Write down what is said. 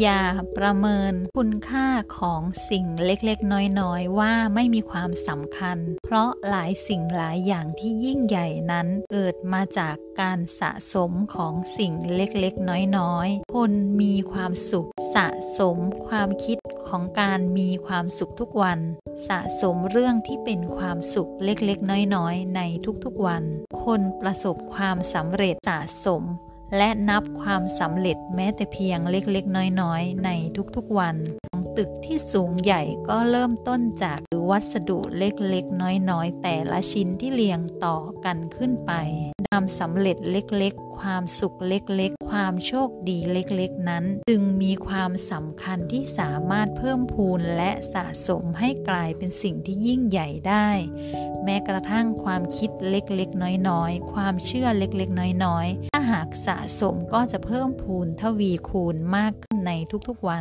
อย่าประเมินคุณค่าของสิ่งเล็กๆ น้อยๆ ว่าไม่มีความสำคัญ เพราะหลายสิ่งหลายอย่างที่ยิ่งใหญ่นั้นเกิดมาจากการสะสมของสิ่งเล็กๆ น้อยๆ คนมีความสุข สะสมความคิดของการมีความสุขทุกวัน สะสมเรื่องที่เป็นความสุขเล็กๆ น้อยๆ ในทุกๆวัน คนประสบความสำเร็จสะสม และนับความสำเร็จแม้แต่เพียงเล็กๆ น้อยๆ ในทุกๆวันตึกที่สูงใหญ่ก็เริ่มต้นจาก วัสดุเล็กๆ น้อยๆ แต่ละชิ้นที่เรียงต่อกันขึ้นไปนำสำเร็จเล็กๆ ความสุขเล็กๆ ความโชคดีเล็กๆ นั้น จึงมีความสำคัญที่สามารถเพิ่มพูนและสะสมให้กลายเป็นสิ่งที่ยิ่งใหญ่ได้ แม้กระทั่งความคิดเล็กๆ น้อยๆ ความเชื่อเล็กๆ น้อยๆ ถ้าหากสะสมก็จะเพิ่มพูนทวีคูณมากขึ้นในทุกๆวัน